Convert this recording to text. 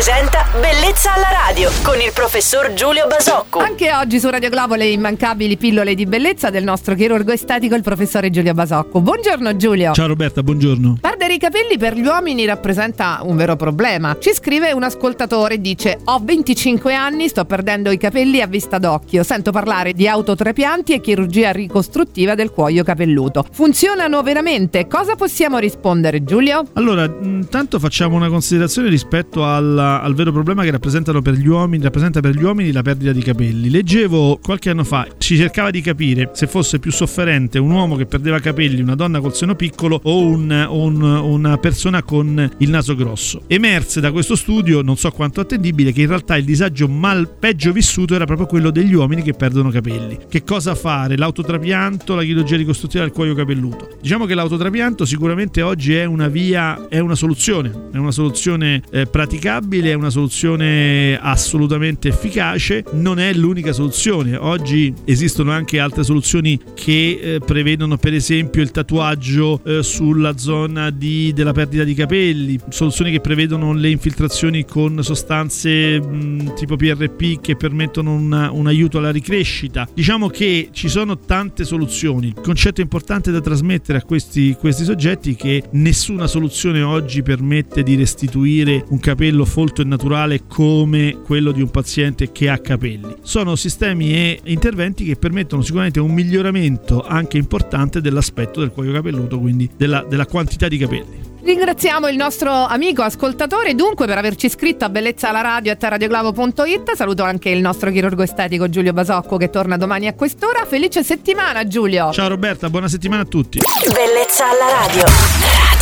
presenta Bellezza alla radio con il professor Giulio Basocco. Anche oggi su Radio Globo le immancabili pillole di bellezza del nostro chirurgo estetico, il professore Giulio Basocco. Buongiorno Giulio. Ciao Roberta, buongiorno. Perdere i capelli per gli uomini rappresenta un vero problema. Ci scrive un ascoltatore dice: Ho 25 anni, sto perdendo i capelli a vista d'occhio. Sento parlare di autotrapianti e chirurgia ricostruttiva del cuoio capelluto. Funzionano veramente? Cosa possiamo rispondere, Giulio? Allora, intanto facciamo una considerazione rispetto al, al vero problema che rappresentano per gli uomini, rappresenta per gli uomini la perdita di capelli. Leggevo qualche anno fa, si cercava di capire se fosse più sofferente un uomo che perdeva capelli, una donna col seno piccolo o, un, un, una persona con il naso grosso. Emerse da questo studio, non so quanto attendibile, che in realtà il disagio mal peggio vissuto era proprio quello degli uomini che perdono capelli. Che cosa fare? L'autotrapianto, la chirurgia ricostruttiva del cuoio capelluto. Diciamo che l'autotrapianto sicuramente oggi è una via, è una soluzione, è una soluzione eh, praticabile, è una soluzione assolutamente efficace, non è l'unica soluzione. Oggi esistono anche altre soluzioni che eh, prevedono per esempio il tatuaggio eh, sulla zona di, della perdita di capelli, soluzioni che prevedono le infiltrazioni con sostanze mh, tipo PRP che permettono una, un aiuto alla ricrescita. Diciamo che ci sono tante soluzioni. Il concetto importante da trasmettere a questi, questi soggetti è che nessuna soluzione oggi permette di restituire un capello folto e naturale come quello di un paziente che ha capelli. Sono sistemi e interventi che permettono sicuramente un miglioramento anche importante dell'aspetto del cuoio capelluto, quindi della, della quantità di capelli. Ringraziamo il nostro amico ascoltatore dunque per averci iscritto a Bellezza alla radio e radioclavo.it. Saluto anche il nostro chirurgo estetico Giulio Basocco che torna domani a quest'ora. Felice settimana Giulio. Ciao Roberta, buona settimana a tutti. Bellezza alla radio. Radio